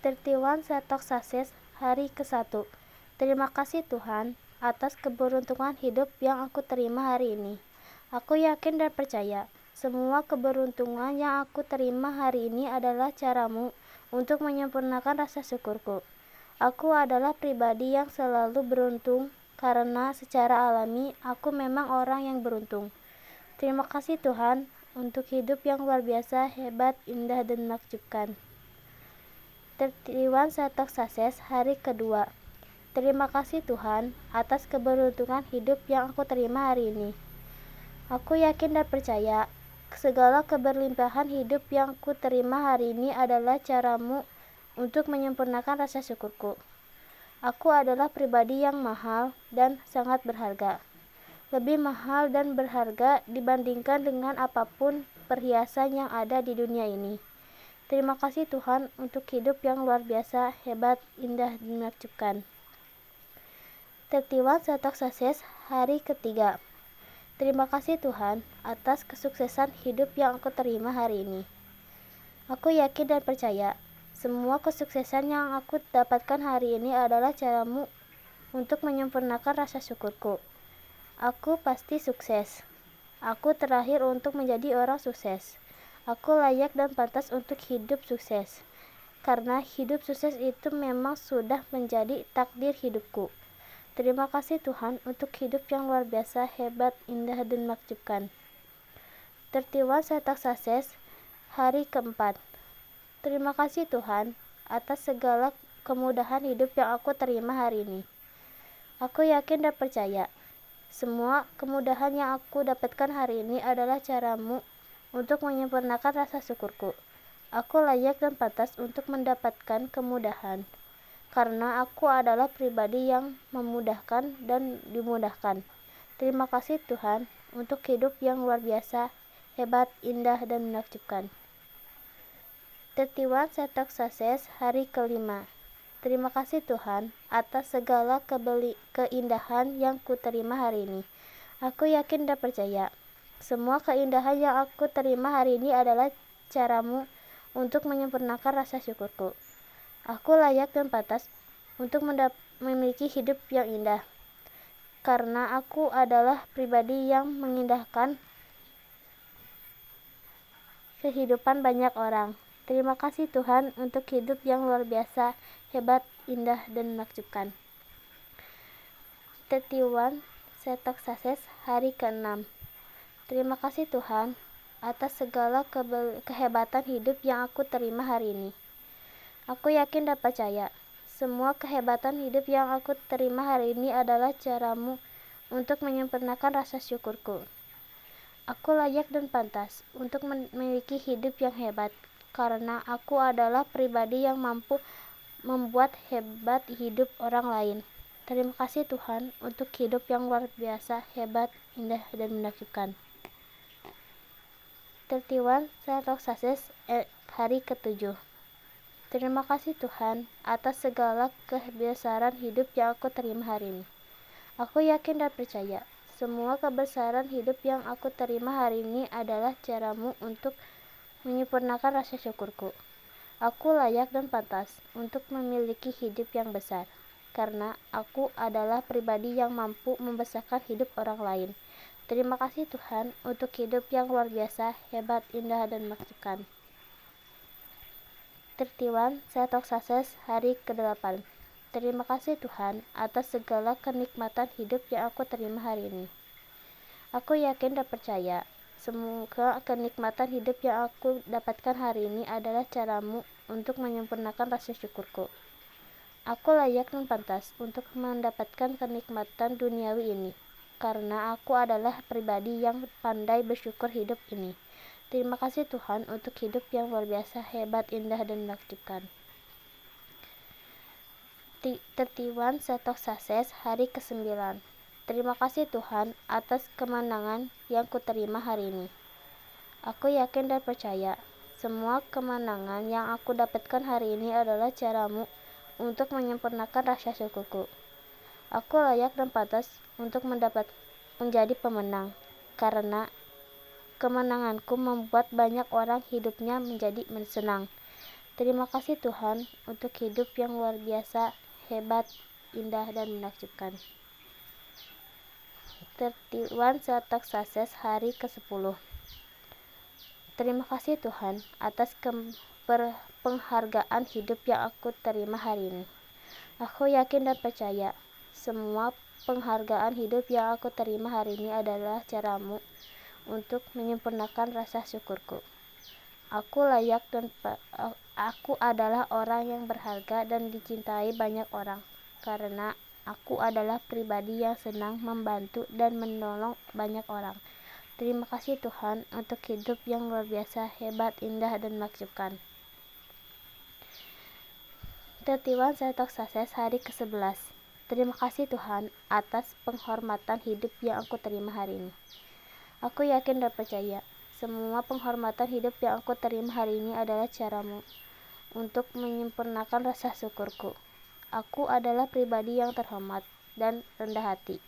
Tertiwan Setok Sases hari ke-1 Terima kasih Tuhan atas keberuntungan hidup yang aku terima hari ini. Aku yakin dan percaya semua keberuntungan yang aku terima hari ini adalah caramu untuk menyempurnakan rasa syukurku. Aku adalah pribadi yang selalu beruntung karena secara alami aku memang orang yang beruntung. Terima kasih Tuhan untuk hidup yang luar biasa, hebat, indah, dan menakjubkan. Tertiwan Setok Sases hari kedua. Terima kasih Tuhan atas keberuntungan hidup yang aku terima hari ini. Aku yakin dan percaya segala keberlimpahan hidup yang ku terima hari ini adalah caramu untuk menyempurnakan rasa syukurku. Aku adalah pribadi yang mahal dan sangat berharga. Lebih mahal dan berharga dibandingkan dengan apa pun perhiasan yang ada di dunia ini. Terima kasih Tuhan untuk hidup yang luar biasa, hebat, indah, dan menakjubkan. Tertiwan Setok Sases hari ketiga. Terima kasih Tuhan atas kesuksesan hidup yang aku terima hari ini. Aku yakin dan percaya semua kesuksesan yang aku dapatkan hari ini adalah caramu untuk menyempurnakan rasa syukurku. Aku pasti sukses. Aku terakhir untuk menjadi orang sukses. Aku layak dan pantas untuk hidup sukses. Karena hidup sukses itu memang sudah menjadi takdir hidupku. Terima kasih Tuhan untuk hidup yang luar biasa, hebat, indah, dan menakjubkan. Tertiwan Setak Sases, hari keempat. Terima kasih Tuhan atas segala kemudahan hidup yang aku terima hari ini. Aku yakin dan percaya, semua kemudahan yang aku dapatkan hari ini adalah caramu untuk menyempurnakan rasa syukurku. Aku layak dan pantas untuk mendapatkan kemudahan, karena aku adalah pribadi yang memudahkan dan dimudahkan. Terima kasih Tuhan untuk hidup yang luar biasa, hebat, indah, dan menakjubkan. Tetiwan Setok Sases hari kelima. Terima kasih Tuhan atas segala kebeli, keindahan yang kuterima hari ini. Aku yakin dan percaya semua keindahan yang aku terima hari ini adalah caramu untuk menyempurnakan rasa syukurku. Aku layak dan pantas untuk memiliki hidup yang indah. Karena aku adalah pribadi yang mengindahkan kehidupan banyak orang. Terima kasih Tuhan untuk hidup yang luar biasa, hebat, indah, dan menakjubkan. Tetiwan Setok Sases hari ke-6 Terima kasih Tuhan atas segala kehebatan hidup yang aku terima hari ini. Aku yakin dan percaya, semua kehebatan hidup yang aku terima hari ini adalah caramu untuk menyempurnakan rasa syukurku. Aku layak dan pantas untuk memiliki hidup yang hebat, karena aku adalah pribadi yang mampu membuat hebat hidup orang lain. Terima kasih Tuhan untuk hidup yang luar biasa, hebat, indah, dan menakjubkan. Tertiwan Setok Sases eh, hari ketujuh. Terima kasih Tuhan atas segala kebesaran hidup yang aku terima hari ini. Aku yakin dan percaya semua kebesaran hidup yang aku terima hari ini adalah caramu untuk menyempurnakan rasa syukurku. Aku layak dan pantas untuk memiliki hidup yang besar, karena aku adalah pribadi yang mampu membesarkan hidup orang lain. Terima kasih Tuhan untuk hidup yang luar biasa, hebat, indah, dan menakjubkan. Tertiwan Setok Sases hari ke-8 Terima kasih Tuhan atas segala kenikmatan hidup yang aku terima hari ini. Aku yakin dan percaya, semoga kenikmatan hidup yang aku dapatkan hari ini adalah caramu untuk menyempurnakan rasa syukurku. Aku layak dan pantas untuk mendapatkan kenikmatan duniawi ini karena aku adalah pribadi yang pandai bersyukur hidup ini. Terima kasih Tuhan untuk hidup yang luar biasa, hebat, indah, dan menakjubkan. Tertiwan Setok Sases hari ke-9 Terima kasih Tuhan atas kemenangan yang kuterima hari ini. Aku yakin dan percaya semua kemenangan yang aku dapatkan hari ini adalah caramu untuk menyempurnakan rasa syukurku. Aku layak dan pantas untuk mendapat menjadi pemenang karena kemenanganku membuat banyak orang hidupnya menjadi senang. Terima kasih Tuhan untuk hidup yang luar biasa, hebat, indah, dan menakjubkan. 31 Satak Sases hari ke-10 Terima kasih Tuhan atas penghargaan hidup yang aku terima hari ini. Aku yakin dan percaya semua penghargaan hidup yang aku terima hari ini adalah caramu untuk menyempurnakan rasa syukurku. Aku layak dan aku adalah orang yang berharga dan dicintai banyak orang karena Aku adalah pribadi yang senang membantu dan menolong banyak orang. Terima kasih Tuhan untuk hidup yang luar biasa, hebat, indah, dan menakjubkan. Tertiwan Setok Sases hari ke-11 Terima kasih Tuhan atas penghormatan hidup yang aku terima hari ini. Aku yakin dan percaya, semua penghormatan hidup yang aku terima hari ini adalah caramu untuk menyempurnakan rasa syukurku. Aku adalah pribadi yang terhormat dan rendah hati.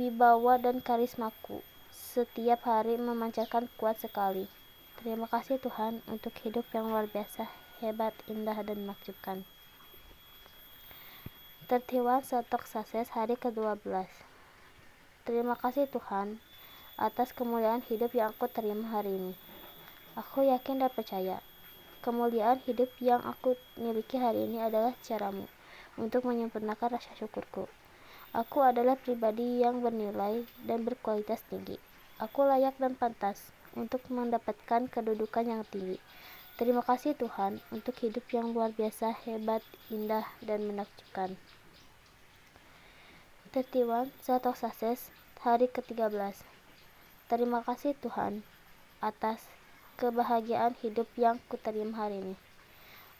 Wibawa dan karismaku setiap hari memancarkan kuat sekali. Terima kasih Tuhan untuk hidup yang luar biasa, hebat, indah, dan menakjubkan. Tertiwan Setok Sases hari ke-12 Terima kasih Tuhan atas kemuliaan hidup yang aku terima hari ini. Aku yakin dan percaya Kemuliaan hidup yang aku miliki hari ini adalah caramu untuk menyempurnakan rasa syukurku. Aku adalah pribadi yang bernilai dan berkualitas tinggi. Aku layak dan pantas untuk mendapatkan kedudukan yang tinggi. Terima kasih Tuhan untuk hidup yang luar biasa, hebat, indah, dan menakjubkan. 31 Satok Sases hari ke-13 Terima kasih Tuhan atas kebahagiaan hidup yang kuterima hari ini.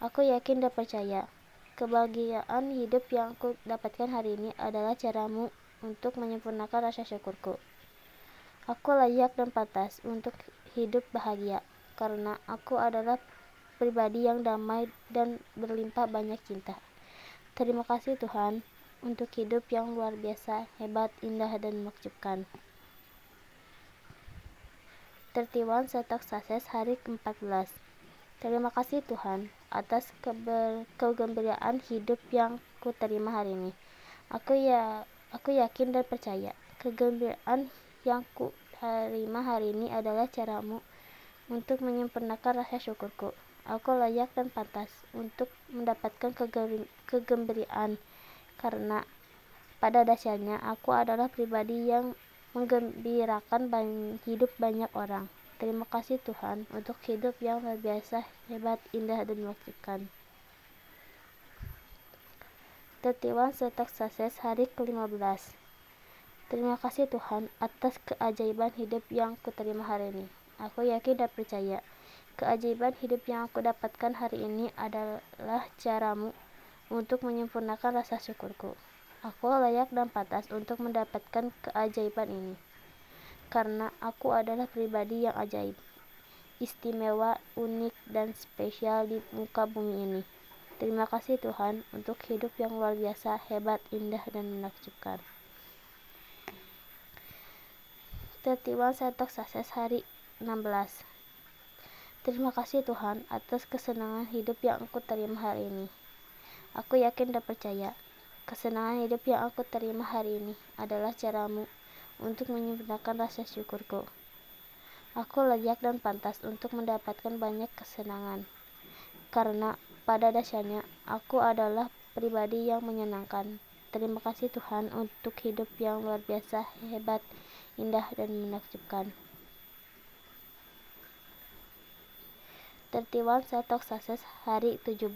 Aku yakin dan percaya, kebahagiaan hidup yang aku dapatkan hari ini adalah caramu untuk menyempurnakan rasa syukurku. Aku layak dan pantas untuk hidup bahagia, karena aku adalah pribadi yang damai dan berlimpah banyak cinta. Terima kasih Tuhan untuk hidup yang luar biasa, hebat, indah, dan menakjubkan. Tertiwan Setak Sases hari ke-14. Terima kasih Tuhan atas kegembiraan hidup yang ku terima hari ini. Aku ya aku yakin dan percaya kegembiraan yang ku terima hari ini adalah caramu untuk menyempurnakan rasa syukurku. Aku layak dan pantas untuk mendapatkan kegembiraan karena pada dasarnya aku adalah pribadi yang menggembirakan hidup banyak orang. Terima kasih Tuhan untuk hidup yang luar biasa, hebat, indah, dan menakjubkan. Tertiwan Setak Sases hari ke-15 Terima kasih Tuhan atas keajaiban hidup yang kuterima hari ini. Aku yakin dan percaya keajaiban hidup yang aku dapatkan hari ini adalah caramu untuk menyempurnakan rasa syukurku. Aku layak dan pantas untuk mendapatkan keajaiban ini. Karena aku adalah pribadi yang ajaib, istimewa, unik, dan spesial di muka bumi ini. Terima kasih Tuhan untuk hidup yang luar biasa, hebat, indah, dan menakjubkan. Tertiwan Setok Sases hari 16 Terima kasih Tuhan atas kesenangan hidup yang aku terima hari ini. Aku yakin dan percaya Kesenangan hidup yang aku terima hari ini adalah caramu untuk menyempurnakan rasa syukurku. Aku layak dan pantas untuk mendapatkan banyak kesenangan, karena pada dasarnya aku adalah pribadi yang menyenangkan. Terima kasih Tuhan untuk hidup yang luar biasa, hebat, indah, dan menakjubkan. Tertiwan Setok Sases hari 17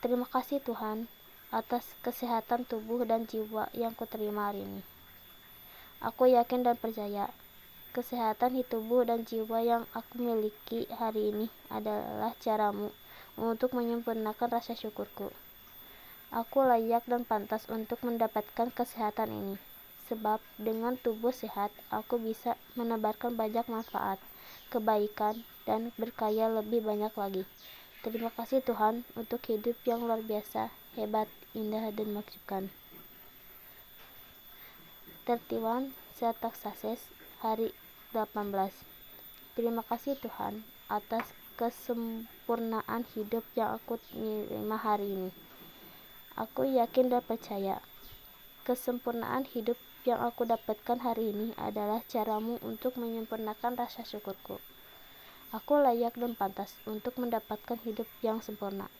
Terima kasih Tuhan atas kesehatan tubuh dan jiwa yang kuterima hari ini. Aku yakin dan percaya kesehatan di tubuh dan jiwa yang aku miliki hari ini adalah caramu untuk menyempurnakan rasa syukurku. Aku layak dan pantas untuk mendapatkan kesehatan ini, sebab dengan tubuh sehat aku bisa menebarkan banyak manfaat, kebaikan, dan berkaya lebih banyak lagi. Terima kasih Tuhan untuk hidup yang luar biasa, hebat, indah, dan menakjubkan. Tertiwan Setak Sases hari 18 Terima kasih Tuhan atas kesempurnaan hidup yang aku terima hari ini. Aku yakin dan percaya kesempurnaan hidup yang aku dapatkan hari ini adalah caramu untuk menyempurnakan rasa syukurku. Aku layak dan pantas untuk mendapatkan hidup yang sempurna,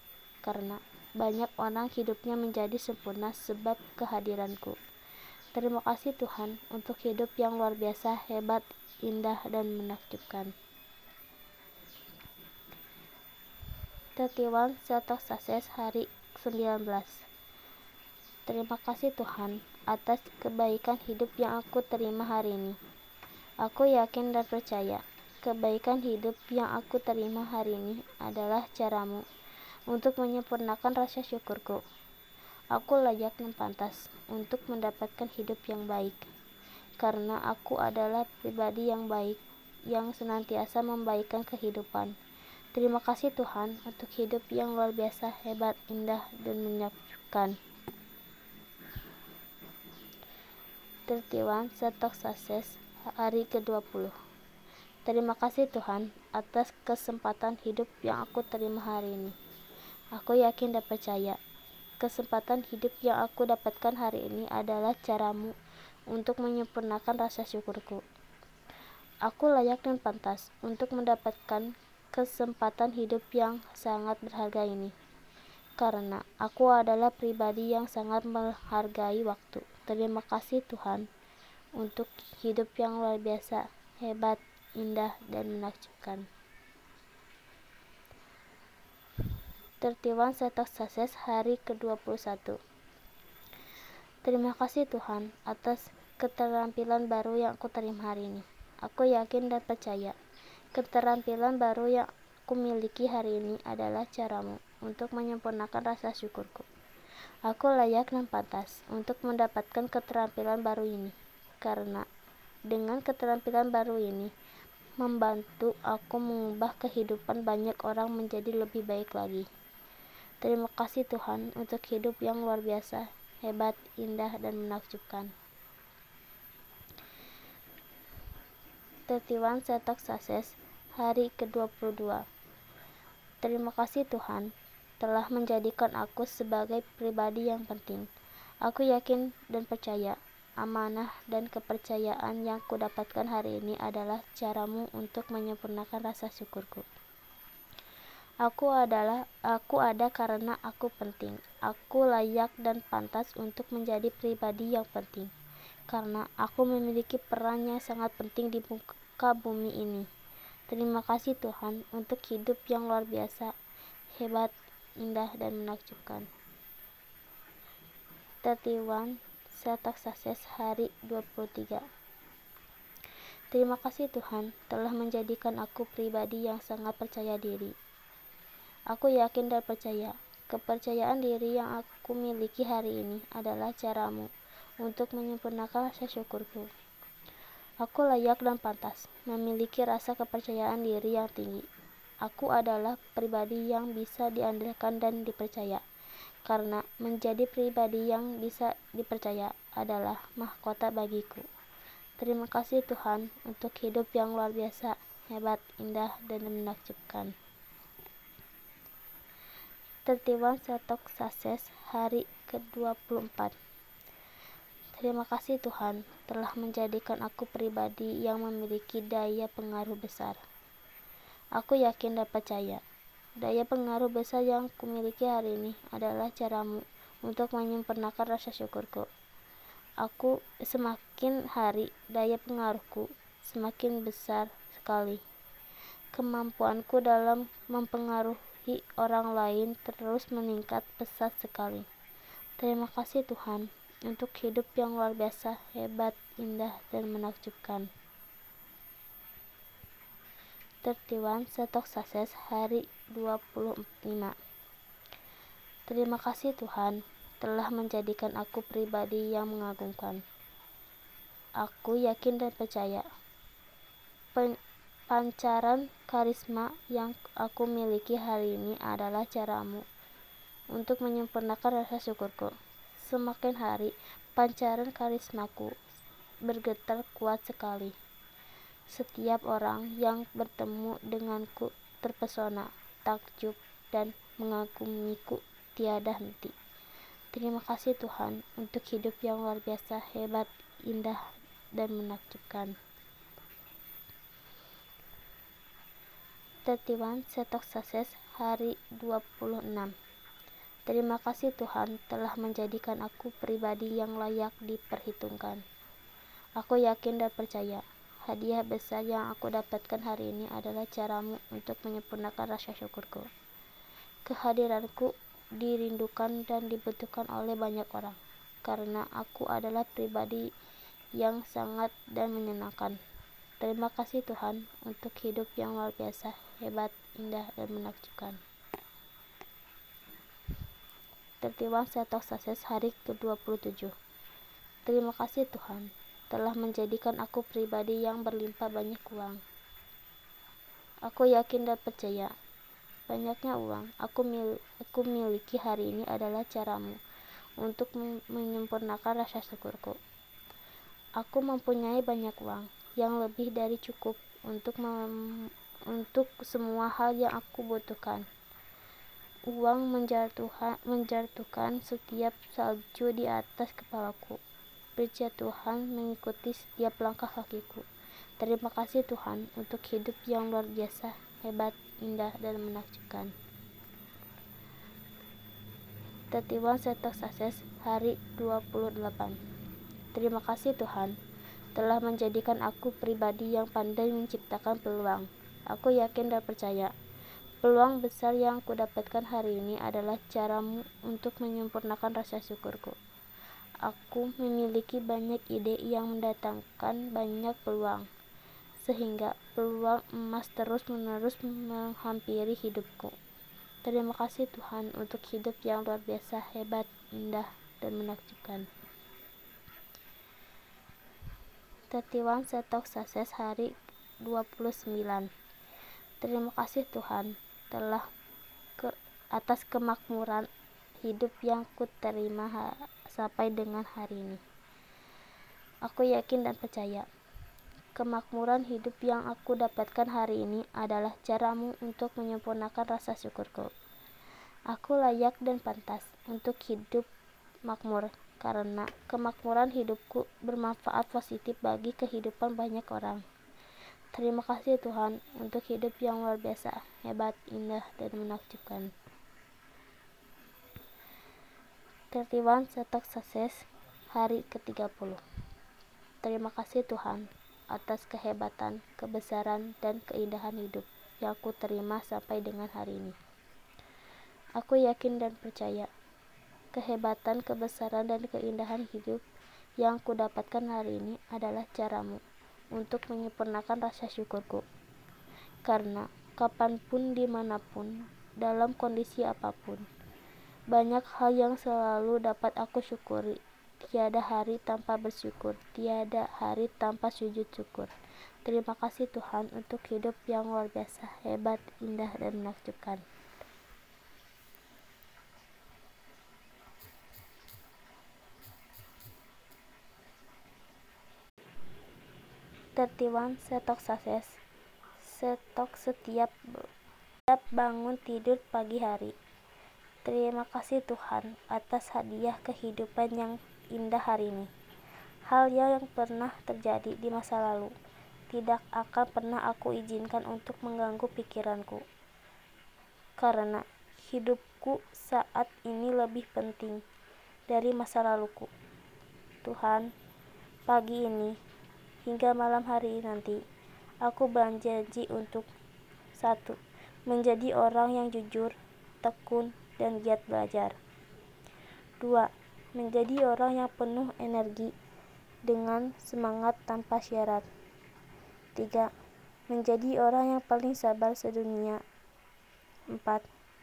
karena banyak orang hidupnya menjadi sempurna sebab kehadiranku. Terima kasih Tuhan untuk hidup yang luar biasa, hebat, indah, dan menakjubkan. 31 Setok Sases hari 19 Terima kasih Tuhan atas kebaikan hidup yang aku terima hari ini. Aku yakin dan percaya kebaikan hidup yang aku terima hari ini adalah caramu untuk menyempurnakan rasa syukurku. Aku layak dan pantas untuk mendapatkan hidup yang baik karena aku adalah pribadi yang baik yang senantiasa membaikkan kehidupan. Terima kasih Tuhan untuk hidup yang luar biasa, hebat, indah, dan menyakitkan. 31 Setok Success hari ke-20. Terima kasih Tuhan atas kesempatan hidup yang aku terima hari ini. Aku yakin dan percaya kesempatan hidup yang aku dapatkan hari ini adalah caramu untuk menyempurnakan rasa syukurku. Aku layak dan pantas untuk mendapatkan kesempatan hidup yang sangat berharga ini. Karena aku adalah pribadi yang sangat menghargai waktu. Terima kasih Tuhan untuk hidup yang luar biasa, hebat, indah, dan menakjubkan. Tertiwan Setok Sases hari ke-21 Terima kasih Tuhan atas keterampilan baru yang aku terima hari ini. Aku yakin dan percaya Keterampilan baru yang aku miliki hari ini adalah caramu untuk menyempurnakan rasa syukurku. Aku layak dan pantas untuk mendapatkan keterampilan baru ini, karena dengan keterampilan baru ini membantu aku mengubah kehidupan banyak orang menjadi lebih baik lagi. Terima kasih Tuhan untuk hidup yang luar biasa, hebat, indah, dan menakjubkan. 31 Setok Sases hari ke-22. Terima kasih Tuhan telah menjadikan aku sebagai pribadi yang penting. Aku yakin dan percaya amanah dan kepercayaan yang kudapatkan hari ini adalah caramu untuk menyempurnakan rasa syukurku. Aku adalah aku ada karena aku penting. Aku layak dan pantas untuk menjadi pribadi yang penting karena aku memiliki peran yang sangat penting di muka bumi ini. Terima kasih Tuhan untuk hidup yang luar biasa, hebat, indah, dan menakjubkan. 31 Setak Sases hari 23 Terima kasih Tuhan telah menjadikan aku pribadi yang sangat percaya diri. Aku yakin dan percaya kepercayaan diri yang aku miliki hari ini adalah caramu untuk menyempurnakan rasa syukurku. Aku layak dan pantas memiliki rasa kepercayaan diri yang tinggi. Aku adalah pribadi yang bisa diandalkan dan dipercaya, karena menjadi pribadi yang bisa dipercaya adalah mahkota bagiku. Terima kasih Tuhan untuk hidup yang luar biasa, hebat, indah, dan menakjubkan. Tertiwan Setok Sases hari ke-24 Terima kasih Tuhan telah menjadikan aku pribadi yang memiliki daya pengaruh besar. Aku yakin dan percaya, daya pengaruh besar yang kumiliki hari ini adalah caramu untuk menyempurnakan rasa syukurku. Aku semakin hari daya pengaruhku semakin besar sekali. Kemampuanku dalam mempengaruhi orang lain terus meningkat pesat sekali. Terima kasih Tuhan untuk hidup yang luar biasa, hebat, indah, dan menakjubkan. Tertiwan Setok Sases hari 25 Terima kasih Tuhan telah menjadikan aku pribadi yang mengagumkan. Aku yakin dan percaya pancaran karisma yang aku miliki hari ini adalah caramu untuk menyempurnakan rasa syukurku. Semakin hari, pancaran karismaku bergetar kuat sekali. Setiap orang yang bertemu denganku terpesona, takjub, dan mengagumiku tiada henti. Terima kasih Tuhan untuk hidup yang luar biasa, hebat, indah, dan menakjubkan. Tertiwan Setok Sases hari 26 Terima kasih Tuhan telah menjadikan aku pribadi yang layak diperhitungkan. Aku yakin dan percaya, hadiah besar yang aku dapatkan hari ini adalah caramu untuk menyempurnakan rasa syukurku. Kehadiranku dirindukan dan dibutuhkan oleh banyak orang, karena aku adalah pribadi yang sangat dan menyenangkan. Terima kasih Tuhan untuk hidup yang luar biasa, hebat, indah, dan menakjubkan. Tertiwan Setok Sases hari ke-27 Terima kasih Tuhan telah menjadikan aku pribadi yang berlimpah banyak uang. Aku yakin dan percaya, banyaknya uang aku, mil aku miliki hari ini adalah caramu untuk menyempurnakan rasa syukurku. Aku mempunyai banyak uang yang lebih dari cukup untuk untuk semua hal yang aku butuhkan. Uang menjatuhkan, menjatuhkan setiap salju di atas kepalaku berjatuhan mengikuti setiap langkah kakiku. Terima kasih Tuhan untuk hidup yang luar biasa, hebat, indah, dan menakjubkan. Tetiwan Setok Sases hari 28 Terima kasih Tuhan telah menjadikan aku pribadi yang pandai menciptakan peluang. Aku yakin dan percaya Peluang besar yang aku dapatkan hari ini adalah caramu untuk menyempurnakan rasa syukurku. Aku memiliki banyak ide yang mendatangkan banyak peluang, sehingga peluang emas terus-menerus menghampiri hidupku. Terima kasih Tuhan untuk hidup yang luar biasa, hebat, indah, dan menakjubkan. Tetiwan Setok Sases hari 29 Terima kasih Tuhan telah ke atas kemakmuran hidup yang kuterima sampai dengan hari ini. Aku yakin dan percaya, kemakmuran hidup yang aku dapatkan hari ini adalah caramu untuk menyempurnakan rasa syukurku. Aku layak dan pantas untuk hidup makmur karena kemakmuran hidupku bermanfaat positif bagi kehidupan banyak orang. Terima kasih Tuhan untuk hidup yang luar biasa, hebat, indah, dan menakjubkan. Tertiwan Setok Sases hari ke-30 Terima kasih Tuhan atas kehebatan, kebesaran, dan keindahan hidup yang aku terima sampai dengan hari ini. Aku yakin dan percaya kehebatan, kebesaran, dan keindahan hidup yang aku dapatkan hari ini adalah caramu untuk menyempurnakan rasa syukurku. Karena kapan pun, di mana pun, dalam kondisi apa pun, banyak hal yang selalu dapat aku syukuri. Tiada hari tanpa bersyukur, tiada hari tanpa sujud syukur. Terima kasih Tuhan untuk hidup yang luar biasa, hebat, indah, dan menakjubkan. Tertiwan setok sases, setok setiap setiap bangun tidur pagi hari. Terima kasih Tuhan atas hadiah kehidupan yang indah hari ini. Hal yang pernah terjadi di masa lalu tidak akan pernah aku izinkan untuk mengganggu pikiranku. Karena hidupku saat ini lebih penting dari masa laluku. Tuhan, pagi ini hingga malam hari nanti, aku berjanji untuk satu, menjadi orang yang jujur, tekun, dan giat belajar. 2. Menjadi orang yang penuh energi dengan semangat tanpa syarat. 3. Menjadi orang yang paling sabar sedunia. 4.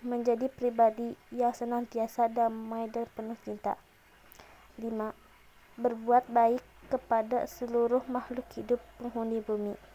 Menjadi pribadi yang senantiasa damai dan penuh cinta. 5. Berbuat baik kepada seluruh makhluk hidup penghuni bumi.